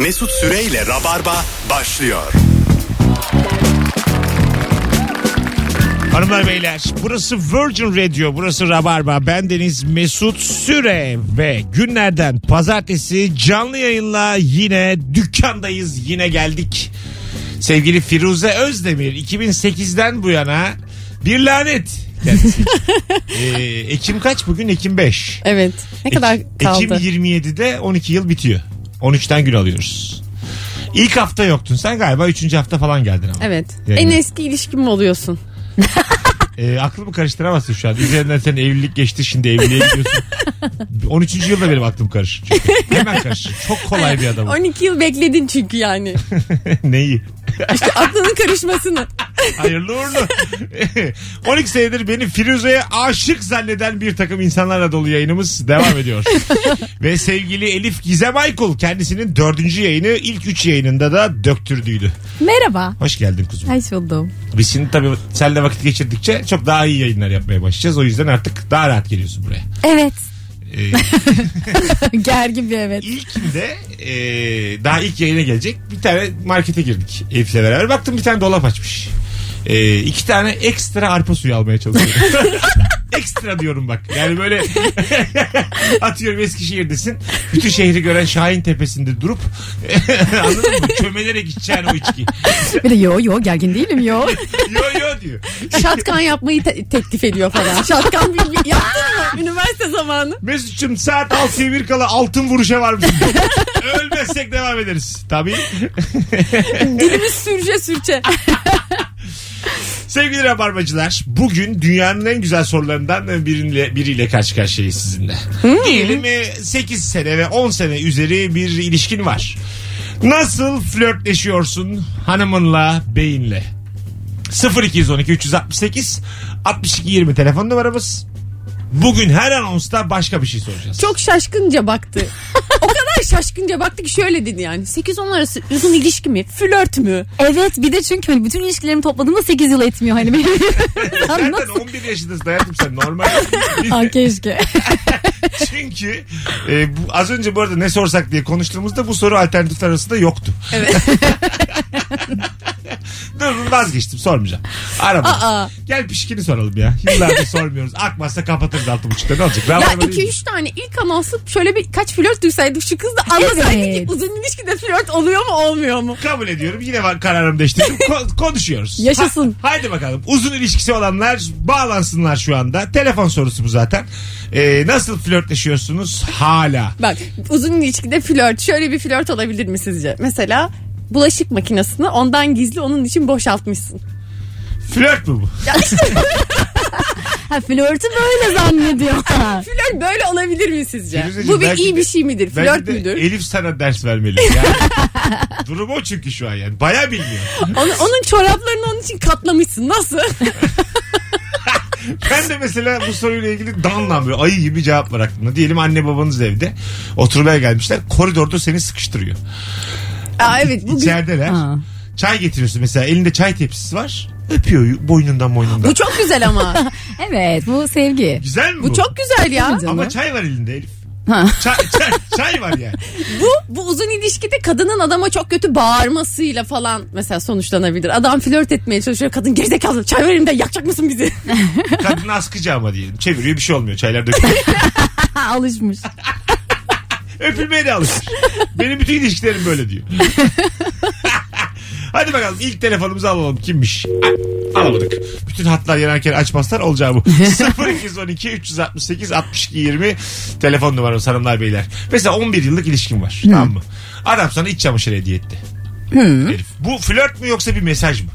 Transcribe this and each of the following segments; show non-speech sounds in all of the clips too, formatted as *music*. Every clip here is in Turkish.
Mesut Süreyle Rabarba başlıyor. Hanımlar beyler burası Virgin Radio burası Rabarba ben Deniz Mesut Süre ve günlerden pazartesi canlı yayınla yine dükkandayız yine geldik. Sevgili Firuze Özdemir 2008'den bu yana bir lanet kendisi. *laughs* Ee, Ekim kaç bugün? Ekim 5. Evet. Ne kadar Ekim kaldı? 27'de 12 yıl bitiyor. 13'ten gün alıyoruz. İlk hafta yoktun sen galiba 3. hafta falan geldin ama. Evet. Yayına. En eski ilişkim mi oluyorsun? *laughs* E, aklımı karıştıramazsın şu an. Üzerinden senin evlilik geçti şimdi evliliğe gidiyorsun. *laughs* 13. yılda benim aklım karışır. Çünkü. Hemen karışır. Çok kolay bir adamım. 12 *laughs* yıl bekledin çünkü yani. Neyi? İşte aklının karışmasını. Hayırlı uğurlu. *laughs* 12 senedir beni Firuze'ye aşık zanneden bir takım insanlarla dolu yayınımız devam ediyor. *laughs* Ve sevgili Elif Gizem Aykul kendisinin dördüncü yayını ilk üç yayınında da döktürdüydü. Merhaba. Hoş geldin kuzum. Hoş buldum. Biz şimdi tabii seninle vakit geçirdikçe çok daha iyi yayınlar yapmaya başlayacağız. O yüzden artık daha rahat geliyorsun buraya. Evet. Ee, *laughs* Gergin bir evet. İlkinde e, daha ilk yayına gelecek bir tane markete girdik Elif'le beraber. Baktım bir tane dolap açmış. E, iki tane ekstra arpa suyu almaya çalışıyorum. *laughs* ekstra diyorum bak. Yani böyle *laughs* atıyorum Eskişehir'desin. Bütün şehri gören Şahin Tepesi'nde durup *laughs* anladın mı? Çömelerek içeceğin o içki. Bir de yo yo gergin değilim yo. Yo yo diyor. Şatkan yapmayı te- teklif ediyor falan. Şatkan bir, bir- yaptın mı? Üniversite zamanı. Mesut'cum saat 6'ya bir kala altın vuruşa var mısın? Ölmezsek devam ederiz. Tabii. Dilimiz sürçe sürçe. Sevgili Rabarbacılar bugün dünyanın en güzel sorularından biriyle, biriyle karşı karşıyayız sizinle. Diyelim 8 sene ve 10 sene üzeri bir ilişkin var. Nasıl flörtleşiyorsun hanımınla, beyinle? 0212 368 62 20 telefon numaramız. Bugün her anonsta başka bir şey soracağız. Çok şaşkınca baktı. O kadar şaşkınca baktı ki şöyle dedi yani. 8-10 arası uzun ilişki mi? Flört mü? Evet bir de çünkü hani bütün ilişkilerimi topladığımda 8 yıl etmiyor hani benim. *laughs* Zaten Nasıl? 11 yaşındasın hayatım sen normal. *laughs* Aa, keşke. *laughs* Çünkü e, bu, az önce bu arada ne sorsak diye konuştuğumuzda bu soru alternatif arasında yoktu. Evet. Dur vazgeçtim sormayacağım. Arama. Aa. Gel pişkini soralım ya. Yıllardır sormuyoruz. Akmazsa kapatırız altı buçukta ne olacak? Ya Rabarba değil mi? 2-3 tane ilk anonsu şöyle bir kaç flört duysaydık şu kız da anlasaydık ki Evet. uzun ilişkide flört oluyor mu olmuyor mu? Kabul ediyorum. Yine var kararımı değiştirdim. Ko- *laughs* konuşuyoruz. Yaşasın. Ha- haydi bakalım. Uzun ilişkisi olanlar bağlansınlar şu anda. Telefon sorusu bu zaten. Ee, nasıl flörtleşiyorsunuz hala? Bak uzun ilişkide flört şöyle bir flört olabilir mi sizce? Mesela bulaşık makinesini ondan gizli onun için boşaltmışsın. Flört mü bu? *laughs* Ha, flörtü böyle zannediyorlar. *laughs* Flört böyle olabilir mi sizce? Firuzeciğim, Bu bir belki iyi de- bir şey midir? Belki Flört de müdür? Elif sana ders vermeli. Yani, *laughs* durum o çünkü şu an yani. Baya bilmiyor. Onun, onun çoraplarını onun için katlamışsın. Nasıl? Ben de mesela bu soruyla ilgili danla böyle ayı gibi cevap var aklımda. Diyelim anne babanız evde oturmaya gelmişler. Koridorda seni sıkıştırıyor. Aa, evet bu, İçerideler. Ha. Çay getiriyorsun mesela elinde çay tepsisi var. Öpüyor boynundan boynundan. bu çok güzel ama. *laughs* Evet bu sevgi. Güzel mi bu? bu çok güzel ya. Ama çay var elinde Elif. Ha. Çay, çay, çay var yani. *laughs* Bu bu uzun ilişkide kadının adama çok kötü bağırmasıyla falan mesela sonuçlanabilir. Adam flört etmeye çalışıyor. Kadın gerizekalı çay ver elimden yakacak mısın bizi? Kadın askıcı ama diyelim. Çeviriyor bir şey olmuyor. Çaylar dökülüyor. *laughs* Alışmış. Öpülmeye de alışır. Benim bütün ilişkilerim böyle diyor. *laughs* Hadi bakalım ilk telefonumuzu alalım. Kimmiş? A- Alamadık. Bütün hatlar yanarken açmazlar olacağı bu. 0212 368 62 20 telefon numaramız hanımlar beyler. Mesela 11 yıllık ilişkin var. Tamam mı? Adam sana iç çamaşırı hediye etti. Herif. Bu flört mü yoksa bir mesaj mı?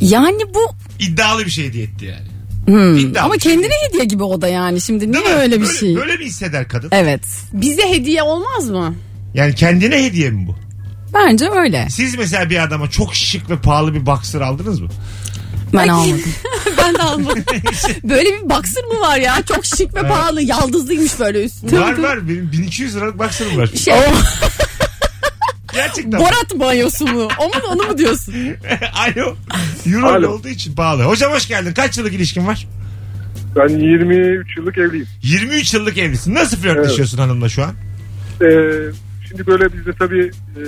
Yani bu İddialı bir şey hediye etti yani. Hmm, İddialı ama kendine hediye gibi o da yani şimdi niye Değil mi? öyle bir böyle, şey? Böyle mi hisseder kadın? Evet. Bize hediye olmaz mı? Yani kendine hediye mi bu? Bence öyle. Siz mesela bir adama çok şık ve pahalı bir boxer aldınız mı? Ben almadım. *laughs* ben de almadım. *laughs* böyle bir boxer mı var ya? Çok şık ve pahalı. Yaldızlıymış böyle üstünde. var var benim 1200 liralık boxer'ım var. Şey, *laughs* Gerçekten. Borat banyosu mu? O mu onu mu diyorsun? *laughs* Alo. Euro Alo. olduğu için pahalı. Hocam hoş geldin. Kaç yıllık ilişkin var? Ben 23 yıllık evliyim. 23 yıllık evlisin. Nasıl flörtleşiyorsun hanımla şu an? Ee, şimdi böyle bizde tabii e,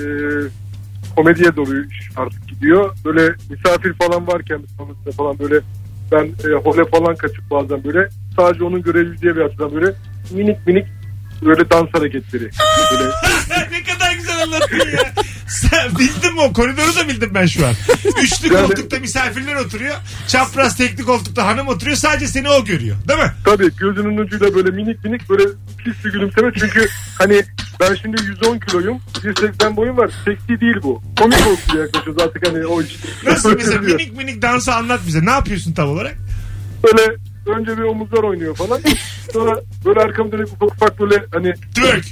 komediye doğru iş artık gidiyor. Böyle misafir falan varken sonrasında falan böyle ben e, hole falan kaçıp bazen böyle sadece onun görebileceği bir açıdan böyle minik minik böyle dans hareketleri. Böyle *laughs* ne kadar güzel anlattın ya. Sen bildin mi o koridoru da bildim ben şu an. Üçlü Yani- koltukta misafirler oturuyor. Çapraz tekli koltukta hanım oturuyor. Sadece seni o görüyor. Değil mi? Tabii gözünün ucuyla böyle minik minik böyle pis bir gülümseme. Çünkü hani ben şimdi 110 kiloyum. 180 boyum var. Seksi değil bu. Komik olsun yaklaşıyoruz artık hani o iş. Nasıl *laughs* mesela minik minik dansı anlat bize. Ne yapıyorsun tam olarak? Böyle önce bir omuzlar oynuyor falan. Sonra böyle arkam dönük ufak ufak böyle hani Twerk.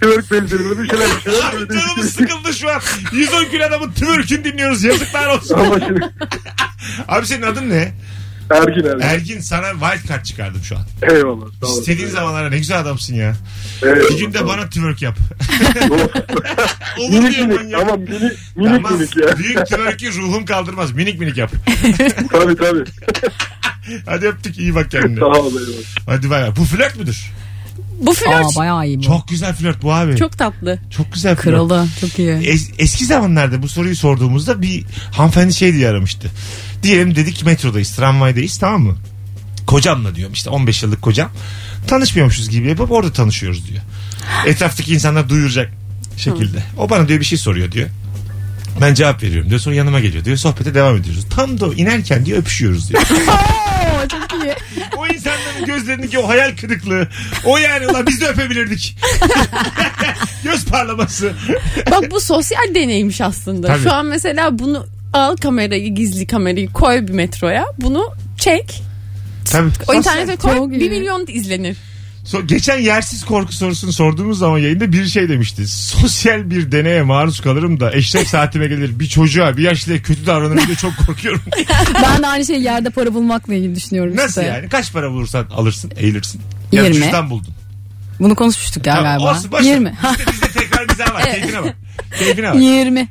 twerk böyle bir şeyler bir şeyler. Böyle canımız sıkıldı şu an. 110 kilo adamın twerk'ünü dinliyoruz. Yazıklar olsun. Ama şimdi Abi senin adın ne? Ergin Ergin. Ergin sana wild card çıkardım şu an. Eyvallah. Sağ. İstediğin zamanlara ne güzel adamsın ya. Eyvallah, Bir gün de bana twerk yap. *laughs* *laughs* Olur minik diyor minik manyak. ama minik minik Tamam. minik ya. Büyük twerk'i ruhum kaldırmaz. Minik minik yap. *laughs* tabii tabii. Hadi öptük iyi bak kendine. Sağ ol eyvallah. Hadi bay bay. Bu flört müdür? Bu flört Aa bayağı iyi bu. Çok güzel flört bu abi. Çok, çok tatlı. güzel flört. Kralı. Çok iyi. Es- eski zamanlarda bu soruyu sorduğumuzda bir hanımefendi şey diye aramıştı. Diyelim dedik metrodayız, tramvaydayız tamam mı? Kocamla diyorum işte 15 yıllık kocam. Tanışmıyormuşuz gibi yapıp orada tanışıyoruz diyor. Etraftaki insanlar duyuracak şekilde. O bana diyor bir şey soruyor diyor. Ben cevap veriyorum diyor. Sonra yanıma geliyor diyor. Sohbete devam ediyoruz. Tam da inerken diyor öpüşüyoruz diyor. *laughs* Çok iyi. *laughs* o insanların gözlerindeki o hayal kırıklığı. O yani ulan biz de öpebilirdik. *laughs* Göz parlaması. Bak bu sosyal deneymiş aslında. Tabii. Şu an mesela bunu al kamerayı gizli kamerayı koy bir metroya. Bunu çek. Tabii. O internete koy. Bir milyon izlenir. So- geçen yersiz korku sorusunu sorduğumuz zaman yayında bir şey demişti. Sosyal bir deneye maruz kalırım da eşref saatime gelir. Bir çocuğa bir yaşlıya kötü davranırım diye çok korkuyorum. *laughs* Ben de aynı şeyi yerde para bulmakla ilgili düşünüyorum Nasıl işte. yani? Kaç para bulursan alırsın eğilirsin. Ya da 20. cüzdan buldun. Bunu konuşmuştuk ya Tamam, galiba. olsun, boş ver. 20. Bizde, bizde *laughs* tekrar bize var. Keyfine bak. Keyfine bak. 20.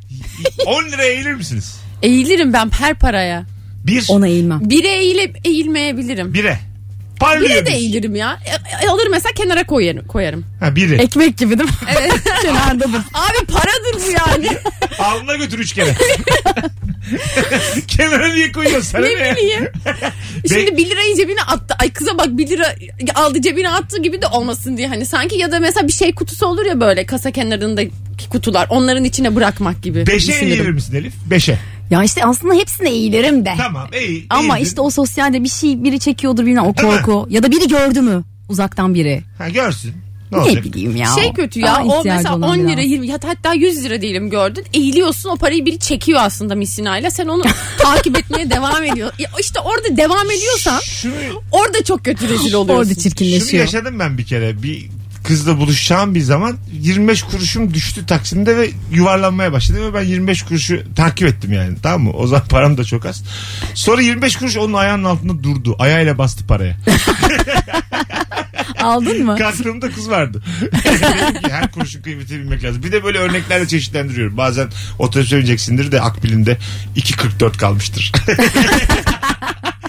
10 liraya eğilir misiniz? Eğilirim ben her paraya. Bir. Ona eğilmem. Bire eğilip eğilmeyebilirim. Bire. Parlıyor Bire de eğilirim ya. E, e, alır mesela kenara koyarım. koyarım. Ha biri. Ekmek gibi değil mi? Evet. *laughs* Kenarda dur. Abi paradır bu yani. *laughs* Alnına götür üç kere. *laughs* Kenara niye koyuyorsun? Sana ne ne? bileyim. Şimdi 1 lirayı cebine attı. Ay kıza bak 1 lira aldı cebine attı gibi de olmasın diye. Hani sanki ya da mesela bir şey kutusu olur ya böyle kasa kenarındaki kutular. Onların içine bırakmak gibi. Beşe düşünürüm. eğilir misin Elif? Beşe. Ya işte aslında hepsine eğilirim de. Tamam eğil. Ama eğildin. işte o sosyalde bir şey biri çekiyordur bilmem o Değil mi? korku. Ya da biri gördü mü uzaktan biri. Ha görsün. Ne, Ne olacak? bileyim ya. Şey kötü ya Daha o ihtiyacı mesela olan 10 biraz. lira 20 hatta hatta 100 lira diyelim gördün eğiliyorsun o parayı biri çekiyor aslında misinayla sen onu *laughs* takip etmeye devam ediyor. Ya işte orada devam ediyorsan Şunu, orada çok kötü rezil oluyorsun. Orada şunu çirkinleşiyor. yaşadım ben bir kere. Bir kızla buluşacağım bir zaman 25 kuruşum düştü Taksim'de ve yuvarlanmaya başladı ve ben 25 kuruşu takip ettim yani tamam mı? O zaman *laughs* param da çok az. Sonra 25 kuruş onun ayağının altında durdu. Ayağıyla bastı paraya. *laughs* Aldın mı? Kalktığımda kız vardı. *laughs* Her kuruşun kıymetini bilmek lazım. Bir de böyle örneklerle çeşitlendiriyorum. Bazen otobüse bineceksindir de akbilinde 2.44 kalmıştır.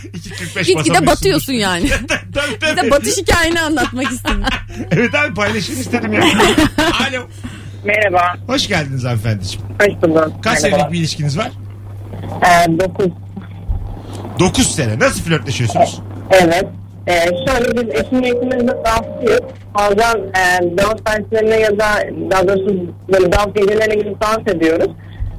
2.45 Gitgide batıyorsun yani. *laughs* tabii, Bir tabii. de batış hikayeni anlatmak istedim. *laughs* Evet abi paylaşayım istedim ya. *laughs* Alo. Merhaba. Hoş geldiniz hanımefendiciğim. Hoş bulduk. Kaç senelik bir ilişkiniz var? Ee, 9. 9 sene. Nasıl flörtleşiyorsunuz? Evet. Ee, şöyle biz eşimle ikimiz de dansçıyız. Bazen e, dans derslerine ya da daha doğrusu böyle dans gecelerine gidip dans ediyoruz.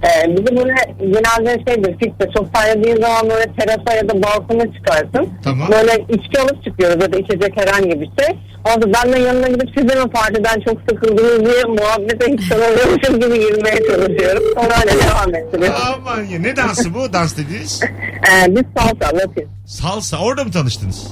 Ee, bizi böyle genelde şeydir fikse çok sayıdığın zaman böyle terasa ya da balkona çıkarsın. Tamam. Böyle içki alıp çıkıyoruz ya da içecek herhangi bir şey. Orada ben de yanına gidip siz mi partiden çok sıkıldınız diye muhabbete hiç tanımıyormuşum gibi girmeye çalışıyorum. Sonra öyle devam ettiriyoruz. Aman ya. Ne dansı bu? Dans dediğiniz? *laughs* Ee, biz salsa, latin. Salsa. Orada mı tanıştınız?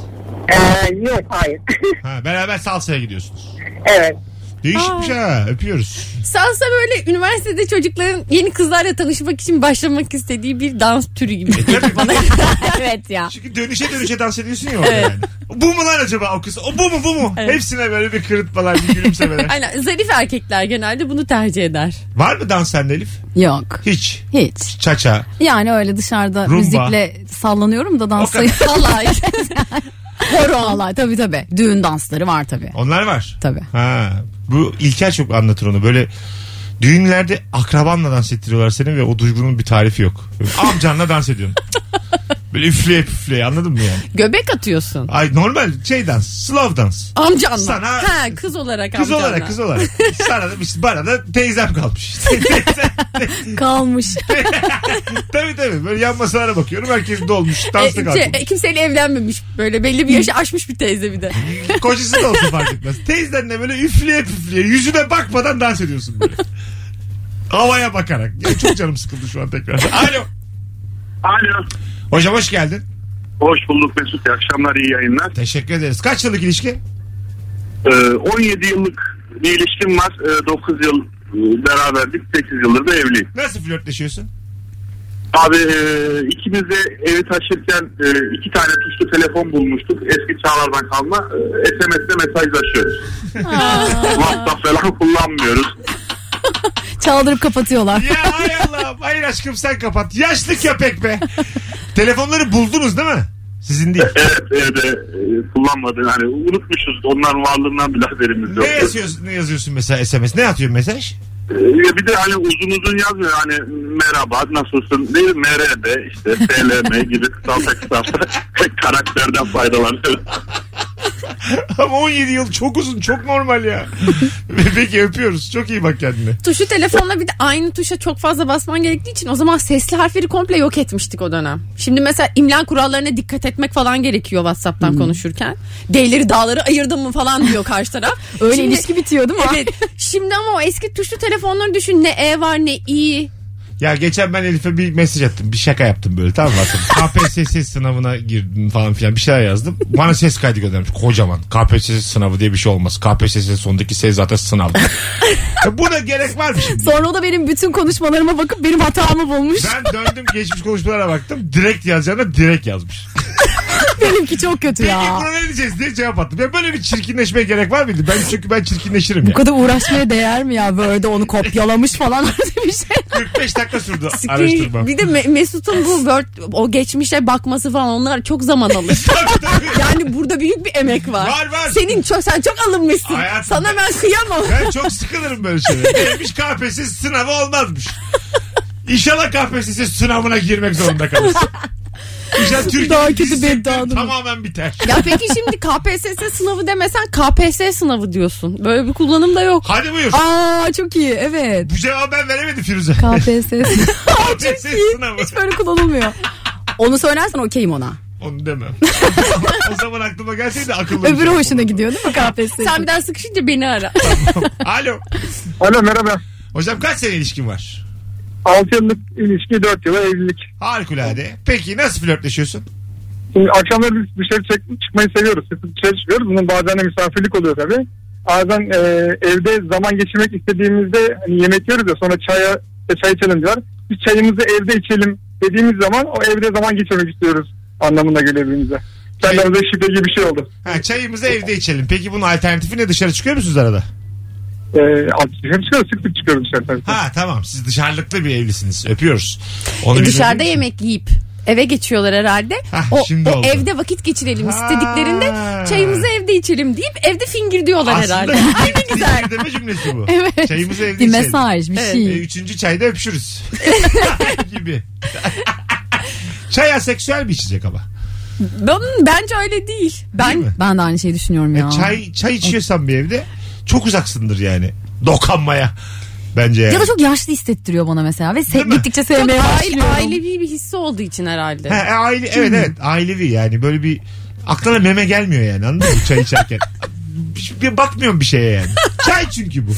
Ee, yok hayır. *laughs* Ha, beraber salsaya gidiyorsunuz. evet. Değişikmiş ha. Öpüyoruz. Salsa böyle üniversitede çocukların yeni kızlarla tanışmak için başlamak istediği bir dans türü gibi. Tabii bana. *laughs* evet ya. Çünkü dönüşe dönüşe dans ediyorsun ya orada yani. Bu mu lan acaba o kız? O bu mu bu mu? Hepsine böyle bir kırıtmalar, bir gülümsemeler. *laughs* Aynen zarif erkekler genelde bunu tercih eder. Var mı dans sende Elif? Yok. Hiç. Hiç. Çaça. Yani öyle dışarıda Rumba. müzikle sallanıyorum da O dansı. kadar. *laughs* Vallahi. Horon. Vallahi tabii tabii. Düğün dansları var tabii. Onlar var. Tabii. Ha. Bu İlker çok anlatır onu. Böyle Düğünlerde akrabanla dans ettiriyorlar seni ve o duygunun bir tarifi yok. Amcanla dans ediyorsun. *laughs* Böyle üfleye püfleye anladın mı yani? Göbek atıyorsun. Ay normal şey dans, slow dans. Amcanla. Sana- Ha, kız olarak Kız amcanla. olarak kız olarak. Sana da, işte bana da teyzem kalmış. *laughs* *laughs* Kalmış. *laughs* tabii tabii böyle yan masalara bakıyorum herkes dolmuş dansa E, kalkmış. şey, e, kimseyle evlenmemiş. Böyle belli bir yaşı aşmış bir teyze bir de. Kocası da olsa fark etmez. Teyzenle böyle üfleye püfleye yüzüne bakmadan dans ediyorsun böyle. Havaya bakarak. Ya çok canım sıkıldı şu an tekrar. Alo. Alo. Hocam hoş geldin. Hoş bulduk Mesut. İyi akşamlar, iyi yayınlar. Teşekkür ederiz. Kaç yıllık ilişki? Ee, 17 yıllık bir ilişkim var. Ee, 9 yıl e, beraberdik. 8 yıldır da evliyim. Nasıl flörtleşiyorsun? Abi e, ikimiz de evi taşırken e, iki tane tuşlu telefon bulmuştuk. Eski çağlardan kalma. E, SMS'de mesajlaşıyoruz. *laughs* WhatsApp falan kullanmıyoruz. *laughs* Çaldırıp kapatıyorlar. Ya hay Allah. Hayır aşkım sen kapat. Yaşlı köpek be. Telefonları buldunuz değil mi? Sizin değil. Evet evde e, kullanmadı. Hani unutmuşuz. Onların varlığından bile haberimiz yok. Ne yazıyorsun, ne yazıyorsun mesela SMS? Ne atıyorsun mesaj? Ee, bir de hani uzun uzun yazmıyor hani merhaba nasılsın değil MRB işte SLM gibi kısalta kısalta *laughs* karakterden faydalanıyor. *laughs* Ama 17 yıl çok uzun çok normal ya. *laughs* Peki öpüyoruz. Çok iyi bak kendine. Tuşu telefonla bir de aynı tuşa çok fazla basman gerektiği için o zaman sesli harfleri komple yok etmiştik o dönem. Şimdi mesela imla kurallarına dikkat etmek falan gerekiyor WhatsApp'tan konuşurken. D'leri dağları ayırdım mı falan diyor karşı taraf. *laughs* Öyle Şimdi- ilişki bitiyor değil mi? Evet. Şimdi ama o eski tuşlu telefonları düşün. Ne E var ne İ. Ya geçen ben Elif'e bir mesaj attım. Bir şaka yaptım böyle tamam mı? KPSS sınavına girdim falan filan bir şeyler yazdım. Bana ses kaydı göndermiş. Kocaman. KPSS sınavı diye bir şey olmaz. KPSS sondaki ses zaten sınav. *laughs* ya buna gerek var mı şimdi? Sonra o da benim bütün konuşmalarıma bakıp benim hatamı bulmuş. Ben döndüm geçmiş konuşmalara baktım. Direkt yazacağına direkt yazmış. *laughs* Benimki çok kötü Peki ya. buna ne diyeceğiz diye cevap attım. Ya böyle bir çirkinleşmeye gerek var mıydı? Ben çünkü ben çirkinleşirim Bu ya. kadar uğraşmaya değer mi ya? Böyle onu kopyalamış falan *laughs* öyle bir şey. 45 dakika sürdü araştırma. bir de Me- Mesut'un bu Word o geçmişe bakması falan onlar çok zaman alır. *laughs* Tabii, tabii. yani burada büyük bir emek var. Var, var. Senin çok sen çok alınmışsın. Hayatım- Sana ben kıyamam. Ben çok sıkılırım böyle şeyler. *laughs* Neymiş KPSS sınavı olmazmış. İnşallah KPSS sınavına girmek zorunda kalırsın. İnşallah Türkiye Daha kötü mi? tamamen biter. Ya peki şimdi KPSS sınavı demesen KPSS sınavı diyorsun. Böyle bir kullanım da yok. Hadi buyur. Aa çok iyi evet. Bu cevabı ben veremedim Firuze. KPSS. *laughs* KPSS sınavı. Hiç böyle kullanılmıyor. Onu söylersen okeyim ona. Onu demem. o zaman aklıma gelseydi akıllı. Öbürü olacak. hoşuna gidiyor değil mi KPSS? Sen bir daha sıkışınca beni ara. Alo. Alo merhaba. Hocam kaç sene ilişkin var? 6 yıllık ilişki 4 yıla evlilik. Harikulade. Peki nasıl flörtleşiyorsun? Şimdi akşamları biz dışarı çek- çıkmayı seviyoruz. Sık sık dışarı çıkıyoruz. Bunun bazen de misafirlik oluyor tabii. Bazen e, evde zaman geçirmek istediğimizde hani yemek yiyoruz ya sonra çaya işte çay içelim diyorlar. Biz çayımızı evde içelim dediğimiz zaman o evde zaman geçirmek istiyoruz anlamına geliyor birbirimize. Kendi aramızda şifre gibi bir şey oldu. Ha, çayımızı evde içelim. Peki bunun alternatifi ne? Dışarı çıkıyor musunuz arada? E, çıkıyoruz sık sık çıkıyoruz dışarı. Ha tamam siz dışarılıklı bir evlisiniz. Öpüyoruz. Onu E, dışarıda için- yemek yiyip eve geçiyorlar herhalde. Hah, o şimdi o oldu. evde vakit geçirelim Ha. istediklerinde çayımızı evde içelim deyip evde fingir diyorlar Aslında herhalde. bir- *laughs* Ay ne güzel. bir deme cümlesi bu. Evet. Çayımızı evde Bir içelim. mesaj bir Evet. E, şey. üçüncü çayda öpüşürüz. *laughs* gibi. Çay aseksüel bir içecek ama. Ben- Bence öyle değil. Ben Değil mi? Ben de aynı şeyi düşünüyorum ya. E, çay çay içiyorsan bir evde çok uzaksındır yani. Dokanmaya. Bence yani. Ya da çok yaşlı hissettiriyor bana mesela ve se- gittikçe çok sevmeye aile, başlıyorum. ailevi bir hissi olduğu için herhalde. Ha, e, aile, evet evet ailevi yani böyle bir aklına meme gelmiyor yani anladın mı çay içerken. Bir- *laughs* bir bakmıyorum bir şeye yani. Çay çünkü bu.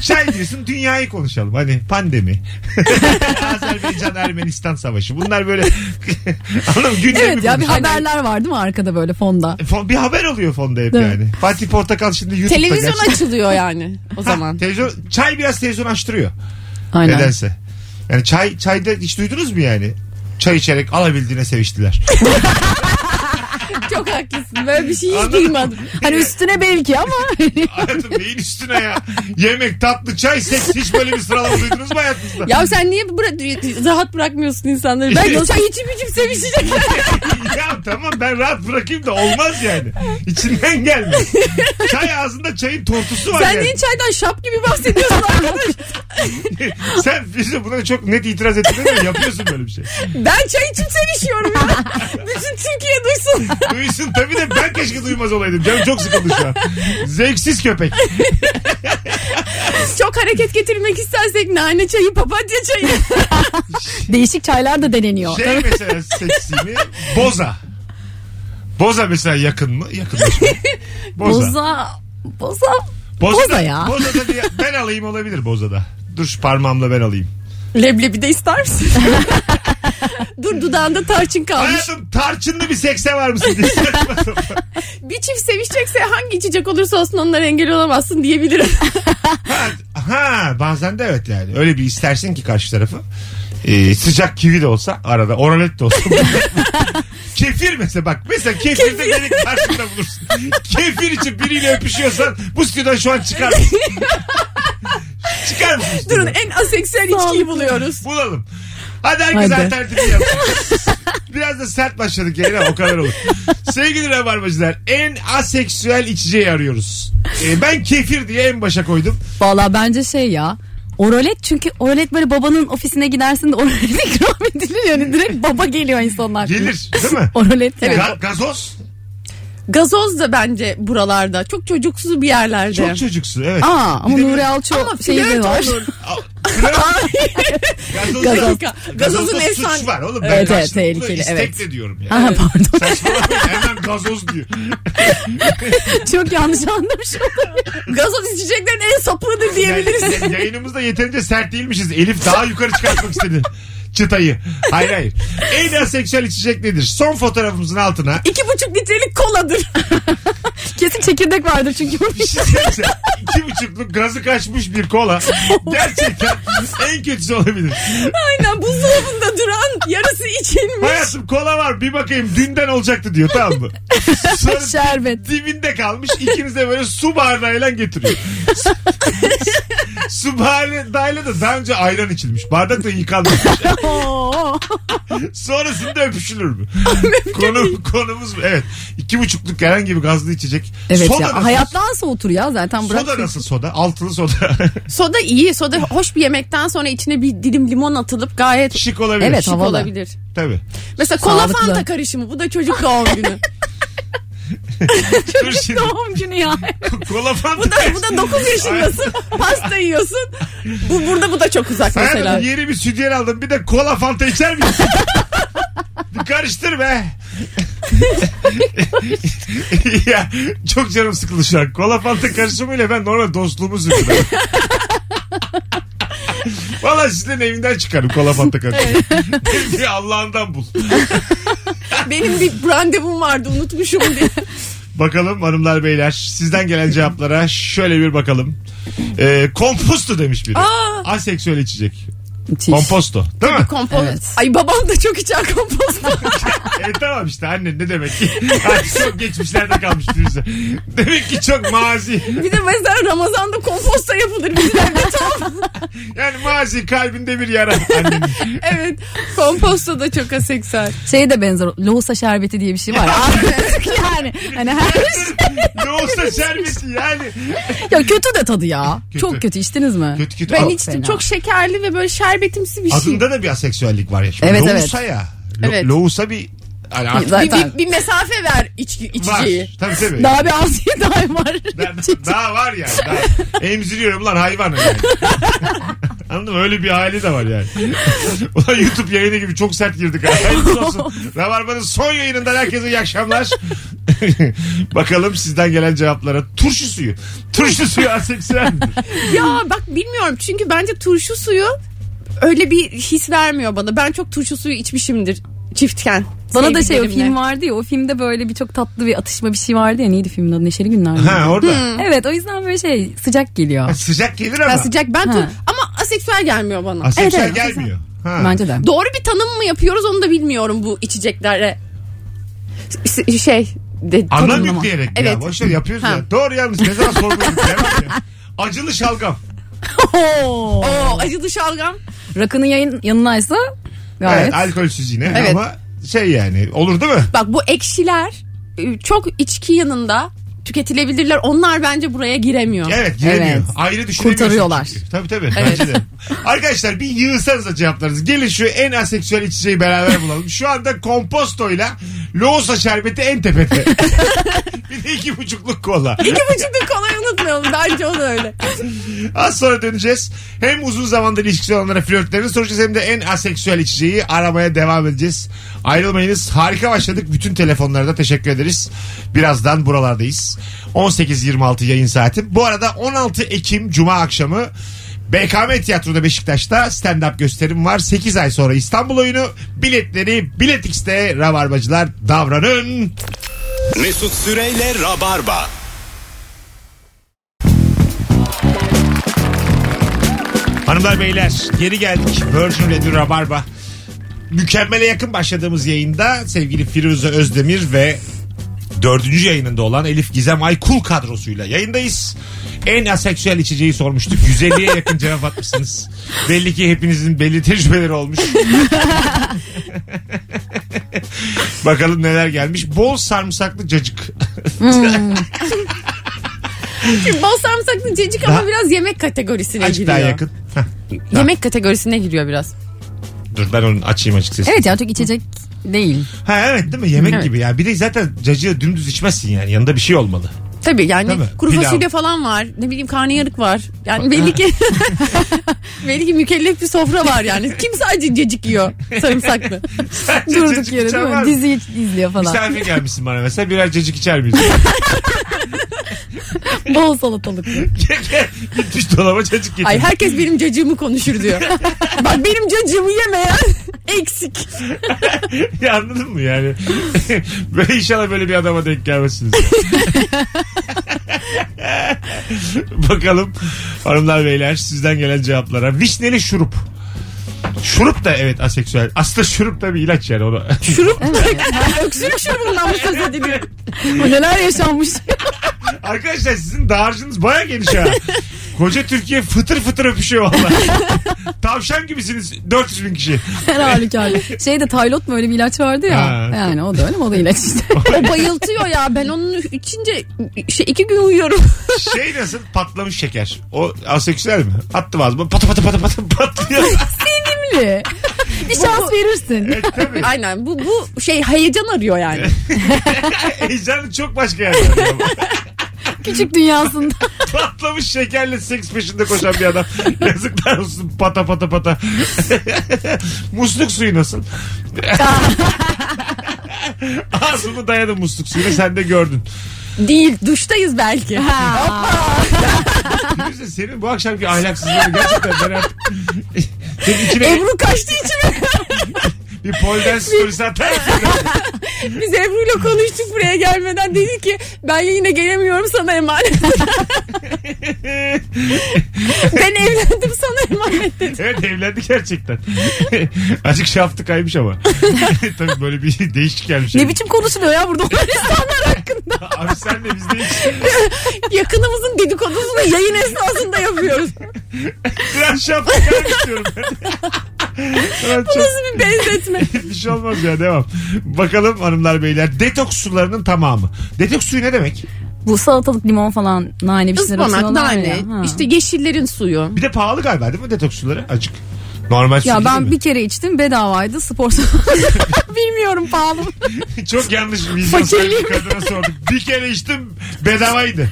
Çay diyorsun dünyayı konuşalım. Hani pandemi. *laughs* Azerbaycan Ermenistan savaşı. Bunlar böyle *laughs* anladın mı? Gündemi Evet ya bir konuşalım. haberler var değil mi arkada böyle fonda? Fon- Bir haber oluyor fonda hep Değil mi? yani. Fatih Portakal şimdi YouTube'da Televizyon gerçekten- açılıyor yani o Ha, zaman. televizyon, çay biraz televizyon açtırıyor. Aynen. Nedense. Yani çay çayda hiç duydunuz mu yani? Çay içerek alabildiğine seviştiler. *laughs* *laughs* Çok haklısın. Böyle bir şey hiç Anladın duymadım. Hani üstüne belki ama. *laughs* Hayatım neyin üstüne ya? Yemek, tatlı, çay, seks hiç böyle bir sıralama duydunuz mu hayatınızda? Ya sen niye bıra- rahat bırakmıyorsun insanları? Ben *laughs* çay içip içip sevişecek. ya tamam ben rahat bırakayım da olmaz yani. İçinden gelmiyor. Çay ağzında çayın tortusu var Sen yani. niye çaydan şap gibi bahsediyorsun arkadaş? *laughs* Sen Firuze buna çok net itiraz ettin değil mi? Yapıyorsun böyle bir şey. Ben çay içip sevişiyorum ya. *laughs* Bütün Türkiye duysun. Duysun tabii de ben keşke duymaz olaydım. Canım çok sıkıldı şu an. Zevksiz köpek. Çok hareket getirmek istersek nane çayı, papatya çayı. Değişik çaylar da deneniyor. Şey mesela seksi mi? Boza. Boza mesela yakın mı? Yakınlaşma. Boza. Boza. Boza. Boza, Boza ya. Boza da bir- ben alayım olabilir Boza'da. Dur şu parmağımla ben alayım. Leblebi de ister misin? *laughs* Dur dudağında tarçın kalmış. Hayatım tarçınlı bir sekse var mısın diye. *laughs* Bir çift sevişecekse hangi içecek olursa olsun onlara engel olamazsın diyebilirim. ha, ha bazen de evet yani. Öyle bir istersin ki karşı tarafı. Ee, sıcak kivi de olsa arada oralet de olsa. *laughs* Kefir mesela bak. Mesela kefir de beni karşında bulursun. Kefir için biriyle öpüşüyorsan bu stüdyodan şu an çıkar mısın? *laughs* çıkar mısın? Durun stüdyodan? en aseksüel içkiyi buluyoruz. Bulalım. Hadi herkes Hadi. alternatif yapsın. Biraz da sert başladık yayına o kadar olur. Sevgili Rabarbacılar en aseksüel içeceği arıyoruz. Ee, ben kefir diye en başa koydum. Valla bence şey ya. Oralet çünkü oralet böyle babanın ofisine gidersin de oralet *laughs* ikram edilir yani direkt baba geliyor insanlar. Gelir değil mi? Oralet yani. Ga- gazoz. Gazoz da bence buralarda. Çok çocuksuz bir yerlerde. Çok çocuksu evet. Aa ama Bir de Nuri Alço Ama şeyi de flört var. olur. Gazoz. Gazoz. Gazozda Gazozun suç efsane. var oğlum. Ben Evet, evet, karşılıklı tehlikeli, istek evet. de diyorum ya. Aha pardon. Saçmalamayın hemen gazoz diyor. *laughs* Çok yanlış anlamış oldum. Gazoz içeceklerin en sapığıdır diyebiliriz. Yani, yayınımızda yeterince sert değilmişiz. Elif daha yukarı çıkartmak istedi. *laughs* Çıtayı. Hayır hayır. *laughs* En aseksüel içecek nedir? Son fotoğrafımızın altına İki buçuk litrelik koladır. *laughs* Kesin çekirdek vardır çünkü. bir şey söyleyeceğim. İki buçukluk gazı kaçmış bir kola. *laughs* Gerçekten en kötüsü olabilir. Aynen buzdolabında duran yarısı içilmiş. Hayatım kola var bir bakayım dünden olacaktı diyor tamam mı? Sonra Şerbet. dibinde kalmış ikiniz de böyle su bardağıyla getiriyor. *laughs* su bardağıyla da daha önce ayran içilmiş. Bardak da yıkanmış. *laughs* Sonrasında öpüşülür mü? Konu, konumuz bu. Evet. İki buçukluk herhangi bir gazlı içecek. Evet soda ya nasıl? hayattan soğutur ya zaten bırak. Soda nasıl soda? Altılı soda. *laughs* Soda iyi. Soda hoş bir yemekten sonra içine bir dilim limon atılıp gayet Şık olabilir. Evet, şık havalı. olabilir. Tabii. Mesela kola Sağlıklı. fanta karışımı. Bu da çocuk doğum günü. Dur *laughs* şimdi. Doğum günü ya. Kola fanta. bu da bu da 9 yaşındasın. Pasta yiyorsun. Bu burada bu da çok uzak mesela. Hayatım yeni bir sütyen aldım. Bir de kola fanta içer misin? bir karıştır be. *laughs* ya çok canım sıkıldı şu an. Kola fanta karışımıyla ben normal dostluğumu sürdüm. Valla sizlerin evinden çıkarım kola fanta karışımı. *laughs* Allah'ından bul. Benim bir randevum vardı unutmuşum diye. *laughs* Bakalım hanımlar beyler sizden gelen cevaplara şöyle bir bakalım. Ee, komposto demiş biri. Aa! Aseksüel içecek. Müthiş. Komposto değil mi? Kompost. Evet. Ay babam da çok içer komposto. *laughs* e tamam işte annen ne demek ki? Artık çok geçmişlerde kalmış birisi. Demek ki çok mazi. bir de mesela Ramazan'da komposto yapılır bizim evde tam. Yani mazi kalbinde bir yara annenin. evet. Komposto da çok aseksüel. Şeye de benzer. Lohusa şerbeti diye bir şey var. *laughs* Yani hani her ne olsa şerbeti yani. ya kötü de tadı ya. Kötü. Çok kötü içtiniz mi? Kötü kötü. Ben Aa, içtim fena. çok şekerli ve böyle şerbetimsi bir şey. Adında da bir aseksüellik var ya. Şimdi Evet, Lohusa ya. Lo- Evet. Lohusa bir... Yani artık Bir, Zaten bir, bir mesafe ver içki, var. içeceği. Tabii tabii. daha bir Asya daha var. *laughs* Daha, daha var yani. Daha emziriyorum lan hayvanı yani. *laughs* Anladın mı? Öyle bir hali de var yani. *laughs* Ulan YouTube yayını gibi çok sert girdik. ha. Hayırlısı olsun. Rabarba'nın son yayınından herkese iyi akşamlar. Bakalım sizden gelen cevaplara. Turşu suyu. Turşu suyu aseksüel midir? Ya bak bilmiyorum çünkü bence turşu suyu öyle bir his vermiyor bana. Ben çok turşu suyu içmişimdir çiftken. Bana da şey o film vardı ya o filmde böyle bir çok tatlı bir atışma bir şey vardı ya neydi filmin adı Neşeli Günler? Ha orada. Evet o yüzden böyle şey sıcak geliyor. Ha, sıcak gelir Ben ama. sıcak ben Ha. tur- ama aseksüel gelmiyor bana. Aseksüel Evet, evet, gelmiyor. Ha. Bence de. Doğru bir tanım mı yapıyoruz onu da bilmiyorum bu içeceklere. S- Şey. De, Anlam yükleyerek Evet. ya. Boşver yapıyoruz Ha. ya. Doğru yalnız. Ne zaman sorguladık. Ya. *laughs* Acılı şalgam. Oo, acılı şalgam. Rakının yayın, yanınaysa gayet. Evet alkolsüz yine Evet. ama şey yani olur değil mi? Bak bu ekşiler e, çok içki yanında tüketilebilirler. Onlar bence buraya giremiyor. Evet giremiyor. Evet. Ayrı düşünemiyorsun. Kurtarıyorlar. çünkü. Tabii tabii. Evet. Bence de. Arkadaşlar bir yığsanıza cevaplarınızı. Gelin şu en aseksüel içeceği beraber bulalım. Şu anda kompostoyla loğusa şerbeti en tepede. *laughs* bir de iki buçukluk kola. İki buçukluk kolayı unutmayalım. Bence o da öyle. Az sonra döneceğiz. Hem uzun zamandır ilişkisi olanlara flörtlerini soracağız hem de en aseksüel içeceği aramaya devam edeceğiz. Ayrılmayınız. Harika başladık. Bütün telefonlarda teşekkür ederiz. Birazdan buralardayız. 18.26 yayın saati. Bu arada 16 Ekim Cuma akşamı BKM Tiyatro'da Beşiktaş'ta stand-up gösterim var. 8 ay sonra İstanbul oyunu. Biletleri Bilet X'te Rabarbacılar davranın. Mesut Süreyle Rabarba. Hanımlar beyler geri geldik. Virgin Radio Rabarba. Mükemmele yakın başladığımız yayında sevgili Firuze Özdemir ve dördüncü yayınında olan Elif Gizem Aykul kadrosuyla yayındayız. En aseksüel içeceği sormuştuk. 150'ye yakın cevap atmışsınız. *laughs* Belli ki hepinizin belli tecrübeleri olmuş. *laughs* Bakalım neler gelmiş. Bol sarımsaklı cacık. Şimdi bol sarımsaklı cacık ama biraz yemek kategorisine Azıcık giriyor. daha yakın. Heh. Yemek kategorisine giriyor biraz. Dur ben onu açayım açık sesini. Evet ya çok içecek değil. Ha evet değil mi? Yemek Evet. gibi ya. Bir de zaten cacığı dümdüz içmezsin yani. Yanında bir şey olmalı. Tabii yani mi? kuru Pilav. fasulye falan var. Ne bileyim karnıyarık var. Yani belli ki *laughs* *laughs* belli ki mükellef bir sofra var yani. Kim sadece cacık yiyor sarımsaklı. Durduk Cacık yere içen değil var mi? mı? Dizi izliyor falan. Misafir gelmişsin bana mesela birer cacık içer miyiz? *laughs* *laughs* Bol salatalıklı. *laughs* Gitmiş dolaba cacık getirmiş. Ay herkes benim cacığımı konuşur diyor. *laughs* Bak benim cacığımı yemeyen eksik. Ya Anladın mı yani? böyle inşallah böyle bir adama denk gelmezsiniz. Bakalım hanımlar beyler sizden gelen cevaplara. Vişneli şurup. Şurup da evet aseksüel. Aslında şurup da bir ilaç yani. Onu. Şurup *laughs* öksürük şurubundan mı söz ediliyor? Bu neler yaşanmış. *laughs* Arkadaşlar sizin dağarcığınız baya geniş ha. Koca Türkiye fıtır fıtır öpüşüyor valla. *laughs* Tavşan gibisiniz 400 bin kişi. Her halükarda. Şeyde Taylot mu öyle bir ilaç vardı ya. Ha. Yani o da öyle mi? O da ilaç işte. O bayıltıyor ya ben onun içince şey iki gün uyuyorum. Şey nasıl patlamış şeker. O aseksüel mi? Attım ağzıma patı patı patı patı patlıyor. Sevimli. *laughs* bir şans verirsin. evet tabii. *laughs* Aynen bu bu şey heyecan arıyor yani. *laughs* Heyecanı çok başka ama. Küçük dünyasında. Patlamış şekerle seks peşinde koşan bir adam. Yazıklar olsun pata pata pata. musluk suyu nasıl? Ağzımı dayadım musluk suyuna sen de gördün. Değil duştayız belki. Firuze senin bu akşamki ahlaksızlığını gerçekten ben artık... Senin içine Ebru kaçtığı için *laughs* bir pole dance story'si atar mısın? *laughs* biz Ebru'yla konuştuk buraya gelmeden dedi ki ben yine gelemiyorum sana emanet. *laughs* ben evlendim sana emanet dedi. Evet evlendi gerçekten. *laughs* Azıcık şaftı kaymış ama. Tabii böyle bir değişik gelmiş. ne biçim konuşuluyor ya burada insanlar hakkında. Abi sen de biz de hiç Yakınımızın dedikodusunu yayın esnasında yapıyoruz. biraz şaftı kaymış diyorum ben. Çok- Nasıl bir benzetme? *laughs* bir şey olmaz ya devam. Bakalım hanımlar beyler. Detoks sularının tamamı. Detoks suyu ne demek? Bu salatalık limon falan nane bir şeyler Ispanak, atıyorlar nane, ya. Ha. işte yeşillerin suyu. Bir de pahalı galiba değil mi detoks suları? Acık. Normal su Ya değil ben mi? bir kere içtim bedavaydı spor *laughs* Bilmiyorum pahalı? *laughs* Çok yanlış vizyon sahibi Fakirliğim. kadına sorduk. Bir kere içtim bedavaydı.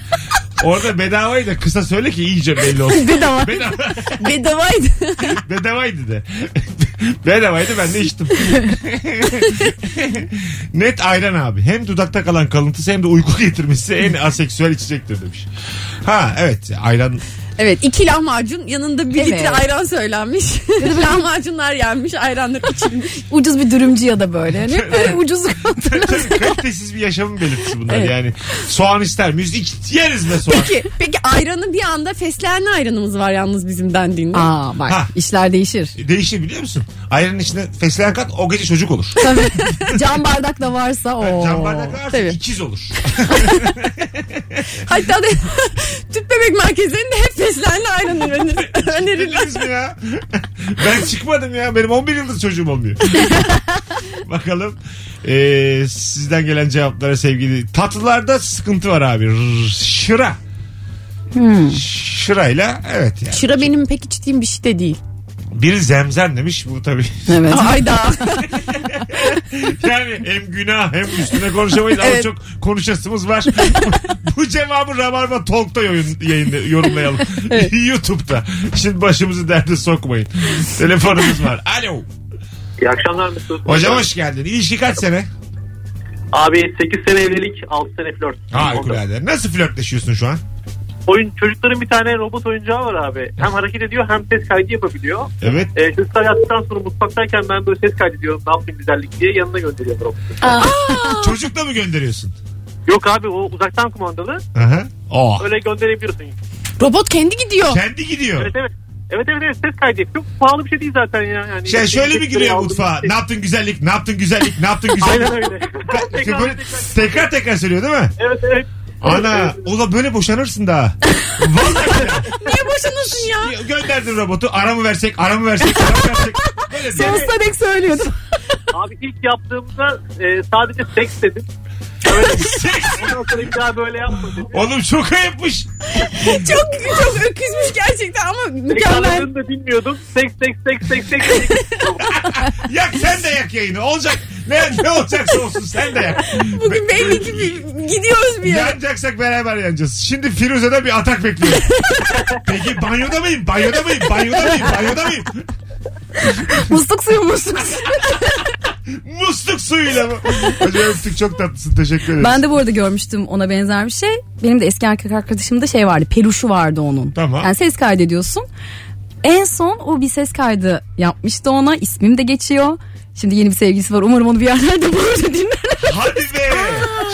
Orada bedavaydı kısa söyle ki iyice belli olsun. Bedava. Bedava, Bedavaydı. bedavaydı de. *laughs* bedavaydı ben de içtim. *laughs* Net ayran abi. Hem dudakta kalan kalıntısı hem de uyku getirmesi en aseksüel içecektir demiş. Ha evet ayran Evet iki lahmacun yanında bir Evet. litre ayran söylenmiş. *laughs* Lahmacunlar yenmiş ayranlar içilmiş. *laughs* Ucuz bir dürümcü ya da böyle. Hep böyle ucuz kalitesiz bir yaşamın belirtisi bunlar Evet. yani. Soğan ister miyiz? İç, yeriz be soğan. Peki, peki ayranı bir anda fesleğenli ayranımız var yalnız bizim dendiğinde. Aa bak Ha. işler değişir. Değişir biliyor musun? Ayranın içine fesleğen kat o gece çocuk olur. Tabii. *laughs* Cam bardak da varsa o. Can bardak varsa tabii. ikiz olur. Hatta da tüp bebek merkezlerinde hep fesleğenli ayran önerir. Bildiniz mi ya? *laughs* ben çıkmadım ya. Benim 11 yıldır çocuğum olmuyor. *laughs* Bakalım ee, sizden gelen cevaplara sevgili. Tatlılarda sıkıntı var abi. Rrr, Şıra. Şırayla evet yani. Şıra benim pek içtiğim bir şey de değil. Biri zemzem demiş bu tabii. Evet. *laughs* Ayda. Yani hem günah hem üstüne konuşamayız ama Evet. çok konuşasımız var. *laughs* bu cevabı Rabarba Talk'ta yayın, yayında, yorumlayalım. *laughs* YouTube'da. Şimdi başımızı derde sokmayın. Telefonumuz var. Alo. İyi akşamlar Mesut. Hocam hoş geldin. İlişki kaç sene? Abi 8 sene evlilik 6 sene flört. Harikulade. Nasıl flörtleşiyorsun şu an? Oyun çocukların bir tane robot oyuncağı var abi. Hem hareket ediyor hem ses kaydı yapabiliyor. Evet. E, çocuklar yattıktan sonra mutfaktayken ben böyle ses kaydediyorum ne yapayım güzellik diye yanına gönderiyorum robotu. *laughs* *laughs* Çocukla mı gönderiyorsun? Yok abi o uzaktan kumandalı. Aha. Oh. Öyle gönderebiliyorsun. Robot kendi gidiyor. Kendi gidiyor. Evet evet. Evet evet evet ses kaydı. Çok pahalı bir şey değil zaten ya. Yani Şey şöyle mi giriyor mutfağa? bir şey. Ne yaptın güzellik? Ne yaptın güzellik? Ne yaptın güzellik? *laughs* Aynen öyle. tekrar, Böyle tekrar. tekrar tekrar söylüyor değil mi? Evet evet. Ana ula böyle boşanırsın daha. Vallahi. Niye boşanırsın ya? Gönderdin robotu. Ara mı versek, ara mı versek, ara mı versek. Böyle diyor. Sonsuza dek söylüyordum. Abi ilk yaptığımda e, sadece seks dedim. Öyle. *laughs* Ondan sonra bir daha böyle yapma dedim. Oğlum çok ayıpmış. Çok çok öküzmüş gerçekten ama mükemmel. Tekrarladığını da bilmiyordum. Seks seks seks seks seks. seks. *laughs* Yak sen de yak yayını. Olacak. Ne, ne olacaksa olsun sen de yak. Bugün belli ki bir- gidiyoruz bir yere. Yanacaksak beraber yanacağız. Şimdi Firuze'de bir atak bekliyorum. Peki banyoda mıyım? Banyoda mıyım? Banyoda mıyım? Banyoda mıyım? musluk suyu musluk suyu. Musluk suyuyla mı? Hocam öptük çok tatlısın. Teşekkür ederiz. Ben de bu arada görmüştüm ona benzer bir şey. Benim de eski erkek arkadaşımda şey vardı. Peluşu vardı onun. Tamam. Yani ses kaydediyorsun. En son o bir ses kaydı yapmıştı ona. İsmim de geçiyor. Şimdi yeni bir sevgilisi var. Umarım onu bir yerlerde *laughs* bulur dinler. Hadi be.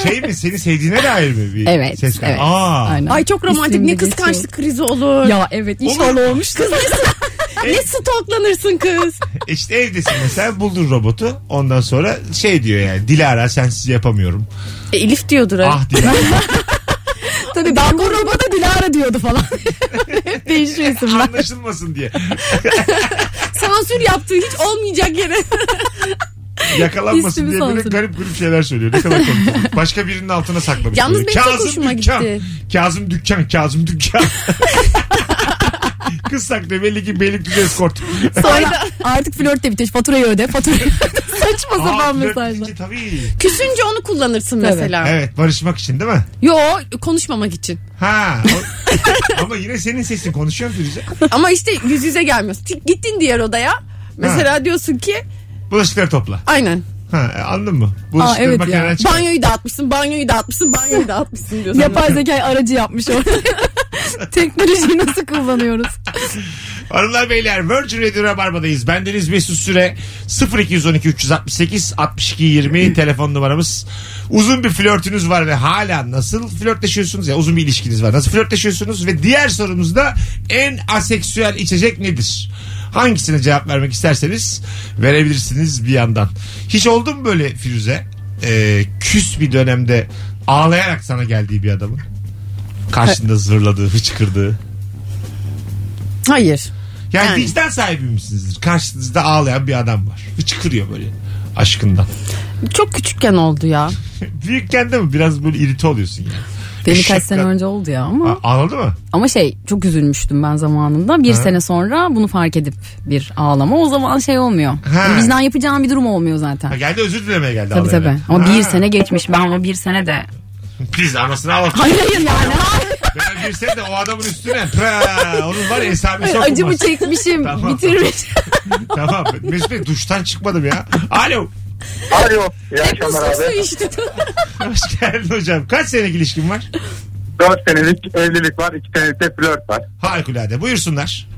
Şey mi? Seni sevdiğine dair mi? Bir Evet. Ses kaydı? evet. Aa. Aynen. Ay çok romantik İsmim de ne kıskançlık krizi olur. Ya evet inşallah olmuş kız. *laughs* ne stoklanırsın kız. İşte evdesin mesela buldun robotu. Ondan sonra şey diyor yani. Dilara sensiz yapamıyorum. E, Elif diyordur ha. Ah Dilara. *laughs* Tabii ben bu robota Dilara diyordu falan. *laughs* Hep değişiyor isimler. Anlaşılmasın diye. *laughs* Sansür yaptığı hiç olmayacak yere. *laughs* Yakalanmasın İsmimi diye böyle sansür. garip garip şeyler söylüyor. Ne kadar komik. Başka birinin altına saklamış. Yalnız böyle. benim çok hoşuma dükkan. gitti. Kazım dükkan. Kazım dükkan. Kız saklıyor belli ki Beylikdüzü eskort. Sonra artık flört de bitiyor. Faturayı öde. Faturayı öde. Saçma sapan mesajlar. Tabii. Küsünce onu kullanırsın Tabii. mesela. Evet barışmak için değil mi? Yo konuşmamak için. Ha. o- *laughs* Ama yine senin sesin konuşuyor mu Firuze? Ama işte yüz yüze gelmiyorsun. Tik- Gittin diğer odaya. Mesela diyorsun ki Bulaşıkları topla. aynen. Ha, e, anladın mı? Bulaşıkları evet makineden ya. çıkar. Banyoyu dağıtmışsın, banyoyu dağıtmışsın, banyoyu dağıtmışsın diyorsun. Yapay zeka aracı yapmış orada. *laughs* Teknolojiyi nasıl kullanıyoruz? *laughs* Hanımlar beyler Virgin Radio Rabarba'dayız. Bendeniz Mesut Süre 0212 368 62 20 telefon numaramız. Uzun bir flörtünüz var ve hala nasıl flörtleşiyorsunuz ya uzun bir ilişkiniz var. Nasıl flörtleşiyorsunuz ve diğer sorumuz da en aseksüel içecek nedir? Hangisine cevap vermek isterseniz verebilirsiniz bir yandan. Hiç oldu mu böyle Firuze? Ee, küs bir dönemde ağlayarak sana geldiği bir adamın. Karşında zırladığı, hıçkırdığı. Hayır. Yani, Yani. vicdan sahibi misinizdir? Karşınızda ağlayan bir adam var. Hıçkırıyor böyle aşkından. Çok küçükken oldu ya. *laughs* Büyükken de mi biraz böyle irite oluyorsun yani. Benim Eşekten- sene önce oldu ya ama. A- Ağladı mı? Ama şey çok üzülmüştüm ben zamanında. Bir Ha. sene sonra bunu fark edip bir ağlama. O zaman şey olmuyor. Ha. Yani vicdan yapacağım bir durum olmuyor zaten. Ha, geldi özür dilemeye geldi Tabii tabii. Ama Ha. bir sene geçmiş. Ben o bir sene de. Biz anasını ağlattık. Hayır hayır yani. Ben bir sene de o adamın üstüne. Pıra, onun var ya hesabı sokulmaz. Acımı çekmişim. Tamam. Bitirmiş. Tamam. Mesut Bey duştan çıkmadım ya. Alo. Alo. İyi akşamlar abi. içti. *laughs* Hoş geldin hocam. Kaç senelik ilişkin var? 4 senelik evlilik var. 2 senelik de flört var. Harikulade. Buyursunlar.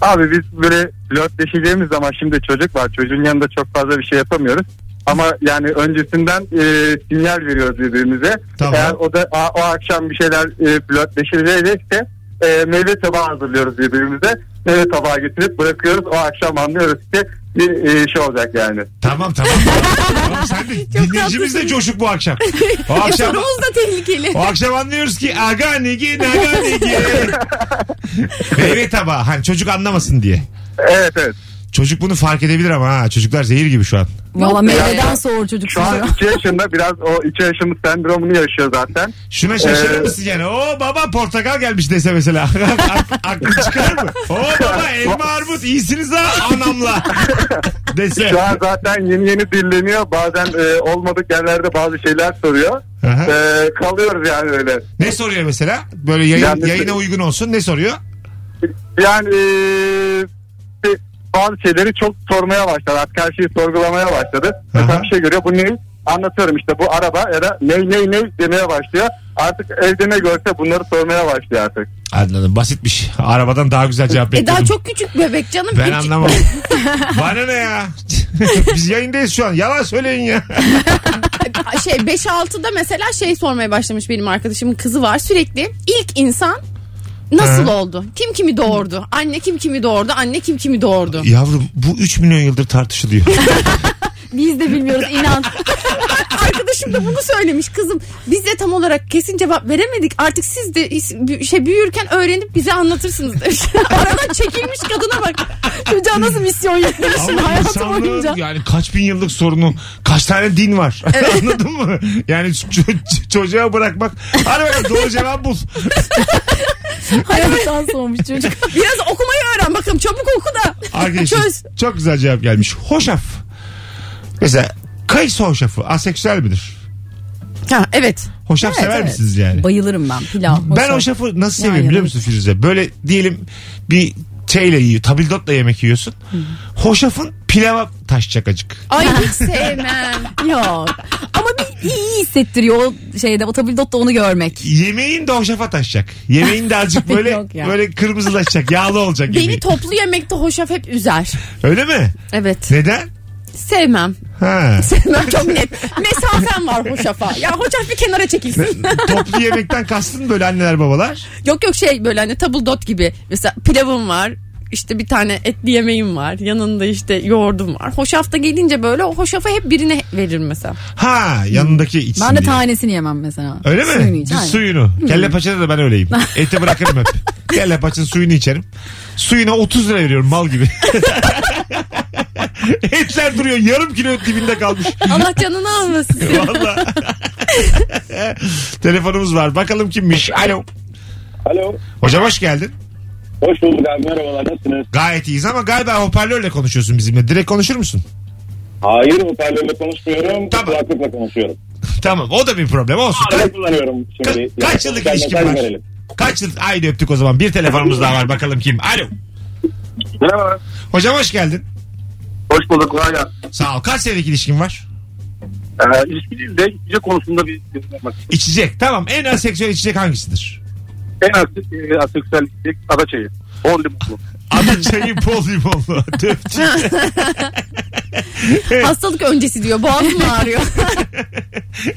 Abi biz böyle flörtleşeceğimiz zaman şimdi çocuk var. Çocuğun yanında çok fazla bir şey yapamıyoruz. Ama yani öncesinden e, sinyal veriyoruz birbirimize. Tamam. Eğer o da a- o akşam bir şeyler e, flörtleşilecekse e, meyve tabağı hazırlıyoruz birbirimize. Meyve tabağı getirip bırakıyoruz. O akşam anlıyoruz ki bir e, şey olacak yani. Tamam tamam. *laughs* tamam sen de dinleyicimiz de coşuk bu akşam. *laughs* O akşam sorumuz da tehlikeli. o akşam anlıyoruz ki aga nigi naga nigi. *laughs* Meyve tabağı. Hani çocuk anlamasın diye. Evet evet. Çocuk bunu fark edebilir ama ha. Çocuklar zehir gibi şu an. Valla meyveden soğur çocuk Şu an sizi. 2 yaşında biraz o 2 yaşımız sendromunu yaşıyor zaten. Şuna şaşırır Ee, mısın yani? O baba portakal gelmiş dese mesela. *laughs* Ak- Aklın çıkar mı? O baba *laughs* elma armut iyisiniz ha anamla. *laughs* Dese. Şu an zaten yeni yeni dilleniyor. Bazen e, olmadık yerlerde bazı şeyler soruyor. Aha. E, kalıyoruz yani öyle. Ne soruyor mesela? Böyle yayın, Yani- yayına uygun olsun. Ne soruyor? Yani e, bazı şeyleri çok sormaya başladı. Artık her şeyi sorgulamaya başladı. Aha. Mesela bir şey görüyor. Bu ne? Anlatıyorum işte bu araba ya da ney ney ney demeye başlıyor. Artık evde ne görse bunları sormaya başlıyor artık. Anladım. Basitmiş. Arabadan daha güzel cevap E bekledim. daha çok küçük bebek canım. Ben Hiç- anlamadım. *laughs* Bana ne ya? *laughs* Biz yayındayız şu an. Yalan söyleyin ya. şey 5-6'da mesela şey sormaya başlamış benim arkadaşımın kızı var sürekli ilk insan nasıl Ha. oldu? Kim kimi doğurdu? Anne kim kimi doğurdu? Anne kim kimi doğurdu? Yavrum bu 3 milyon yıldır tartışılıyor. *laughs* Biz de bilmiyoruz inan. *laughs* Arkadaşım da bunu söylemiş kızım. Biz de tam olarak kesin cevap veremedik. Artık siz de is- şey büyürken öğrenip bize anlatırsınız demiş. *laughs* Aradan çekilmiş kadına bak. Çocuğa nasıl misyon yüklemişsin Ama hayatı insanlığın boyunca. yani kaç bin yıllık sorunu kaç tane din var *laughs* anladın mı? Yani ç- ç- çocuğa bırakmak hadi bakalım doğru cevap bul. Hayattan soğumuş çocuk. Biraz okumayı öğren bakalım çabuk oku da. Arkadaşlar Çöz. çok güzel cevap gelmiş. Hoşaf. Mesela kayısı hoşafı aseksüel midir? Ha, evet. Hoşaf Evet, sever evet. misiniz yani? Bayılırım ben pilav. Ben hoşaf. hoşafı nasıl Yan seviyorum biliyor musun Firuze? Böyle diyelim bir şeyle yiyor, tabildotla yemek yiyorsun. Hoşafın pilava taşacak acık. Ay *laughs* hiç sevmem. Yok. Ama bir iyi hissettiriyor o şeyde o tabildot'ta onu görmek. Yemeğin de hoşafa taşacak. Yemeğin de azıcık *laughs* böyle Yok ya. böyle kırmızılaşacak, yağlı olacak Beni yemeği. toplu yemekte hoşaf hep üzer. Öyle mi? Evet. Neden? Sevmem. Ha. *laughs* Sevmem çok net. Mesafem var hoşafa. Ya hoşaf bir kenara çekilsin. Toplu yemekten kastın böyle anneler babalar. yok yok şey böyle hani tabul dot gibi. Mesela pilavım var. İşte bir tane etli yemeğim var. Yanında işte yoğurdum var. Hoşafta gelince böyle o hoşafı hep birine veririm mesela. Ha yanındaki içsin Ben de diye. tanesini yemem mesela. Öyle mi? Suyunu iç, Düz aynen. suyunu. Kelle paçada da ben öyleyim. *laughs* Eti bırakırım hep. Kelle paçanın suyunu içerim. Suyuna 30 lira veriyorum mal gibi. *laughs* *laughs* Etler duruyor yarım kilo dibinde kalmış. Allah canını almasın. *laughs* Valla. *laughs* Telefonumuz var. Bakalım kimmiş. Alo. Alo. Hocam hoş geldin. Hoş bulduk abi merhabalar nasılsınız? Gayet iyiyiz ama galiba hoparlörle konuşuyorsun bizimle. Direkt konuşur musun? Hayır hoparlörle konuşmuyorum. Tamam. Kulaklıkla konuşuyorum. tamam o da bir problem olsun. Arada kullanıyorum şimdi. Ka- kaç yıllık Yani ilişkin var? verelim. Kaç yıl? Haydi öptük o zaman. Bir telefonumuz daha var. Bakalım kim? Alo. Merhaba. Hocam hoş geldin. Hoş bulduk. Kolay gelsin. Sağ ol. Kaç senelik ilişkin var? Ee, ilişki değil de içecek konusunda bir yapmak. İçecek. Tamam. En aseksüel içecek hangisidir? En az e, aseksüel içecek ada çayı. 10 limonlu. *laughs* Ada çayı bol limonlu. *laughs* *laughs* Hastalık öncesi diyor. Boğazım ağrıyor.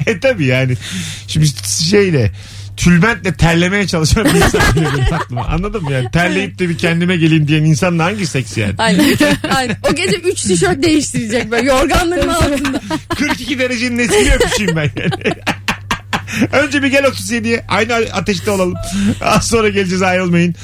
e tabi yani. Şimdi şeyle tülbentle terlemeye çalışan bir insan geliyor benim aklıma. Anladın mı yani? Terleyip de bir kendime geleyim diyen insanın hangi seksi yani? Aynen. Aynen. O gece 3 tişört değiştirecek böyle yorganların altında. 42 derecenin nesini öpüşeyim ben yani. Önce bir gel 37'ye. Aynı ateşte olalım. Az sonra geleceğiz ayrılmayın.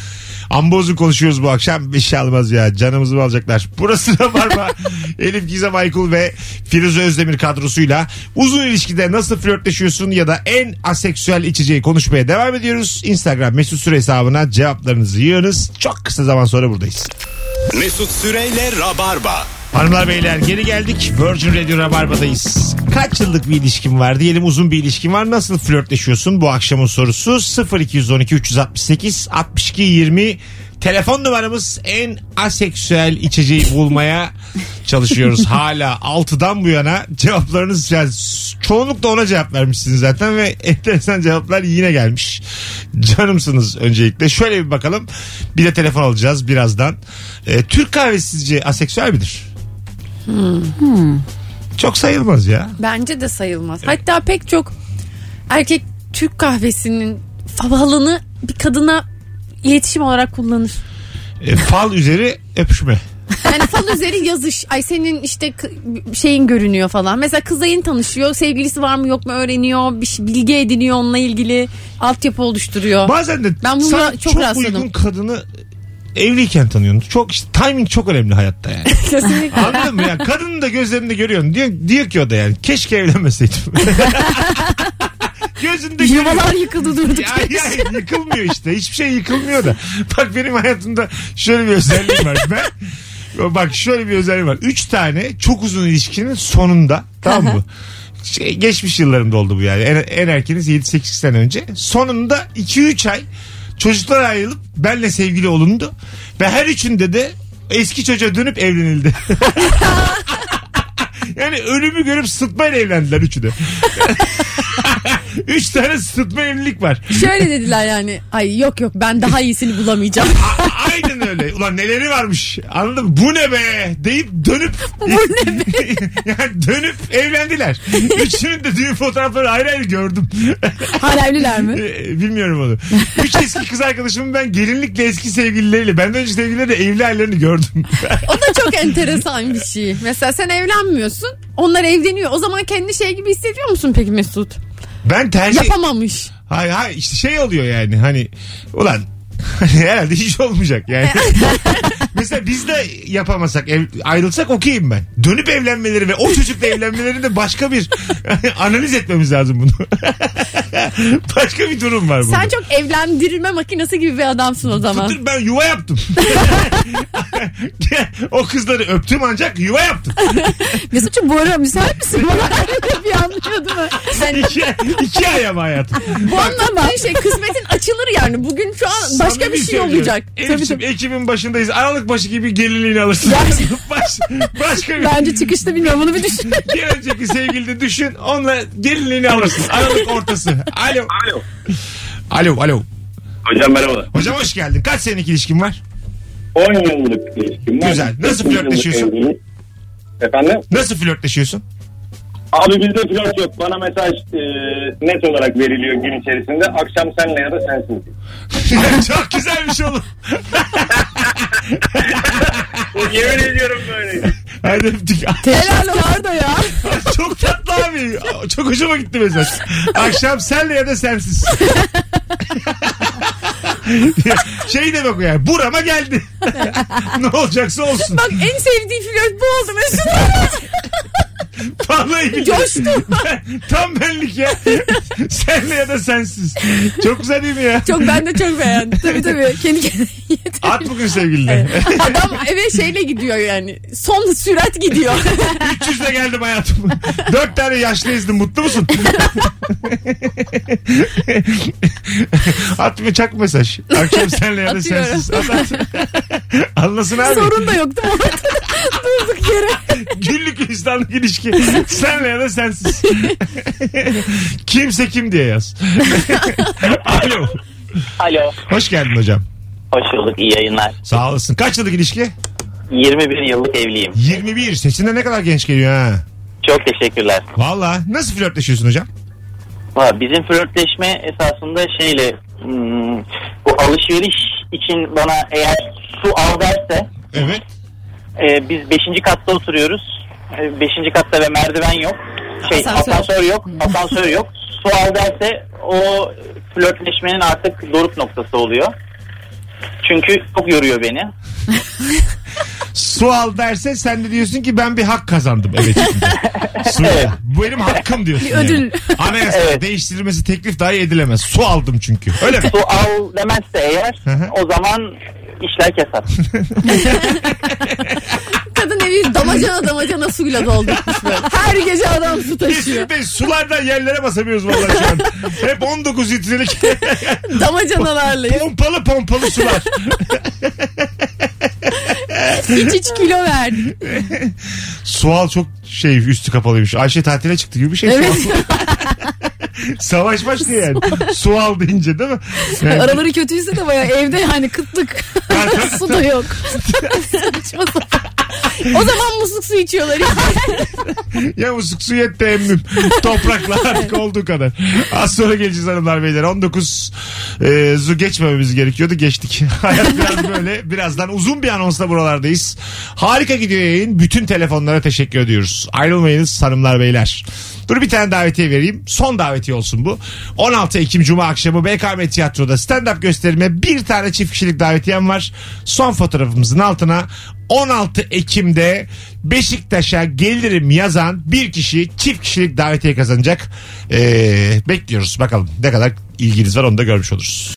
Ambozun konuşuyoruz bu akşam. Bir şey almaz ya. Canımızı mı alacaklar? *laughs* Burası da var mı? *laughs* Elif Gizem Aykul ve Firuze Özdemir kadrosuyla uzun ilişkide nasıl flörtleşiyorsun ya da en aseksüel içeceği konuşmaya devam ediyoruz. Instagram mesut süre hesabına cevaplarınızı yığınız. Çok kısa zaman sonra buradayız. Mesut Süreyle Rabarba. Hanımlar beyler geri geldik. Virgin Radio Rabarba'dayız. Kaç yıllık bir ilişkin var? Diyelim uzun bir ilişkin var. Nasıl flörtleşiyorsun? Bu akşamın sorusu 0212 368 62 20 Telefon numaramız en aseksüel içeceği bulmaya çalışıyoruz. *laughs* Hala 6'dan bu yana cevaplarınız yani çoğunlukla ona cevap vermişsiniz zaten ve *laughs* enteresan cevaplar yine gelmiş. Canımsınız öncelikle. Şöyle bir bakalım. Bir de telefon alacağız birazdan. Ee, Türk kahvesi sizce aseksüel midir? Çok sayılmaz ya. Bence de sayılmaz. Hatta pek çok erkek Türk kahvesinin falını bir kadına iletişim olarak kullanır. E, fal üzeri öpüşme. Yani fal *laughs* üzeri yazış. Ay senin işte k- şeyin görünüyor falan. Mesela kızla yeni tanışıyor. Sevgilisi var mı yok mu öğreniyor. Bir şey, bilgi ediniyor onunla ilgili. Altyapı oluşturuyor. Bazen de Ben buna çok çok rastladım. uygun kadını evliyken tanıyorsun. Çok işte timing çok önemli hayatta yani. *laughs* Kesinlikle. Anladın mı ya? Kadının da gözlerinde görüyorsun. Diyor, diyor ki o da yani keşke evlenmeseydim. *laughs* Gözünde Yuvalar yıkıldı durduk. Ya, ya, *laughs* yıkılmıyor işte. Hiçbir şey yıkılmıyor da. Bak benim hayatımda şöyle bir özelliğim var. Ben bak şöyle bir özelliğim var. Üç tane çok uzun ilişkinin sonunda tamam mı? Şey, geçmiş yıllarımda oldu bu yani. En, en erkeniz 7-8 sene önce. Sonunda 2-3 ay çocuklar ayrılıp benle sevgili olundu. Ve her üçünde de eski çocuğa dönüp evlenildi. *laughs* yani ölümü görüp sıtmayla evlendiler üçü de. *laughs* *laughs* Üç tane sıtma evlilik var. Şöyle dediler yani. Ay yok yok ben daha iyisini bulamayacağım. *laughs* A- aynen öyle. Ulan neleri varmış. Anladın mı? Bu ne be deyip dönüp *laughs* Bu ne be? yani dönüp evlendiler. Üçünün de düğün fotoğrafları ayrı ayrı gördüm. Hala evliler mi? Ee, Bilmiyorum onu. Üç eski kız arkadaşımın ben gelinlikle eski sevgilileriyle benden önce sevgilileri de evli hallerini gördüm. O da çok enteresan bir şey. Mesela sen evlenmiyorsun. Onlar evleniyor. O zaman kendi şey gibi hissediyor musun peki Mesut? Ben tercih... Yapamamış. Hayır hayır işte şey oluyor yani hani ulan *laughs* herhalde hiç olmayacak yani. *laughs* Mesela biz de yapamasak ev, ayrılsak okeyim ben. Dönüp evlenmeleri ve o çocukla evlenmeleri de başka bir *laughs* analiz etmemiz lazım bunu. başka bir durum var burada. Sen çok evlendirilme makinesi gibi bir adamsın o zaman. Dur ben yuva yaptım. O kızları öptüm ancak yuva yaptım. *laughs* Mesut'cum bu ara müsait misin? Bana *laughs* bir anlıyordu mu? Sen İki, iki ay ama hayatım. bu anlamda şey kısmetin açılır yani. Bugün şu an başka Samimi bir şey söylüyorum. olacak. Elif'ciğim, Ekim'in başındayız. Aralık başı gibi gelinliğini alırsın. *laughs* Baş, başka bir... Bence çıkışta bilmiyorum onu bir düşün. Bir önceki sevgilini düşün. Onunla gelinliğini alırsın. Aralık ortası. Alo. Alo. Alo alo. Hocam merhabalar. Hocam hoş geldin. Kaç senelik ilişkin var? 10 yıllık ilişkim var. Güzel. Nasıl flörtleşiyorsun? evliyim. Efendim? Nasıl flörtleşiyorsun? Abi bizde flört yok. Bana mesaj e, net olarak veriliyor gün içerisinde. Akşam senle ya da sensiz. *laughs* Çok güzelmiş oğlum. *laughs* Yemin ediyorum böyle. Hadi öptük. Helal var da ya. Çok tatlı abi. Çok hoşuma gitti mesaj. Akşam senle ya da sensiz. *laughs* şey demek o yani. Burama geldi. *laughs* ne olacaksa olsun. Bak en sevdiği flört bu oldu Mesut. *laughs* Vallahi billahi. Coştu. Tam benlik ya. senle ya da sensiz. Çok güzel değil mi ya? Çok ben de çok beğendim. Tabii tabii. Kendi kendine yeter. At bugün sevgiline. Adam eve şeyle gidiyor yani. Son sürat gidiyor. 300'le geldim hayatım. Dört tane yaşlı ezdim. Mutlu musun? *laughs* at mı çak mesaj. Akşam senle ya da Atıyorum. sensiz. At, at. *laughs* Anlasın abi. Sorun da yok değil mi? Durduk yere. Güllük gülistanlık ilişki. Senle ya da sensiz. *laughs* Kimse kim diye yaz. Alo. Alo. Hoş geldin hocam. Hoş bulduk. iyi yayınlar. Sağ olasın. Kaç yıllık ilişki? 21 yıllık evliyim. 21. Sesinde ne kadar genç geliyor ha. Çok teşekkürler. Valla. Nasıl flörtleşiyorsun hocam? Valla Bizim flörtleşme esasında şeyle hmm, bu alışveriş için bana eğer su al derse Evet. e, biz 5. katta oturuyoruz. 5. katta ve merdiven yok. Şey Asansör. asansör, yok. Asansör yok. Su al derse o flörtleşmenin artık doruk noktası oluyor. Çünkü çok yoruyor beni. Su al derse sen de diyorsun ki ben bir hak kazandım eve çıkınca. Su al. Bu benim hakkım diyorsun. Bir ödül. Yani. Anayasa Evet. değiştirilmesi teklif dahi edilemez. Su aldım çünkü. Öyle mi? Su al demezse eğer Hı hı. o zaman işler kesat. *laughs* Kadın evi Evi damacana damacana suyla doldurmuş böyle. Her gece adam su taşıyor. Mesut Bey sulardan yerlere basamıyoruz vallahi şu an. Hep 19 litrelik Damacanalarla. *laughs* pompalı pompalı sular. *laughs* Hiç hiç kilo verdik. *laughs* Sual çok şey üstü kapalıymış. Ayşe tatile çıktı gibi bir şey. Evet. *laughs* Savaş başlıyor yani. Sual deyince değil mi? Yani, Araları kötüyse de baya evde yani kıtlık. *laughs* Su da yok. Saçma sapan. O zaman musluk su içiyorlar. *laughs* ya musluk su yet teyemmüm. Toprakla artık olduğu kadar. Az sonra geleceğiz hanımlar beyler. 19 e, zu geçmememiz gerekiyordu. Geçtik. *laughs* Hayat biraz böyle. Birazdan uzun bir anonsla buralardayız. Harika gidiyor yayın. Bütün telefonlara teşekkür ediyoruz. Ayrılmayınız hanımlar beyler. Dur bir tane davetiye vereyim. Son davetiye olsun bu. 16 Ekim Cuma akşamı BKM Tiyatro'da stand-up gösterime bir tane çift kişilik davetiyem var. Son fotoğrafımızın altına 16 Ekim'de Beşiktaş'a gelirim yazan bir kişi çift kişilik davetiye kazanacak. Ee, bekliyoruz bakalım ne kadar ilginiz var onu da görmüş oluruz.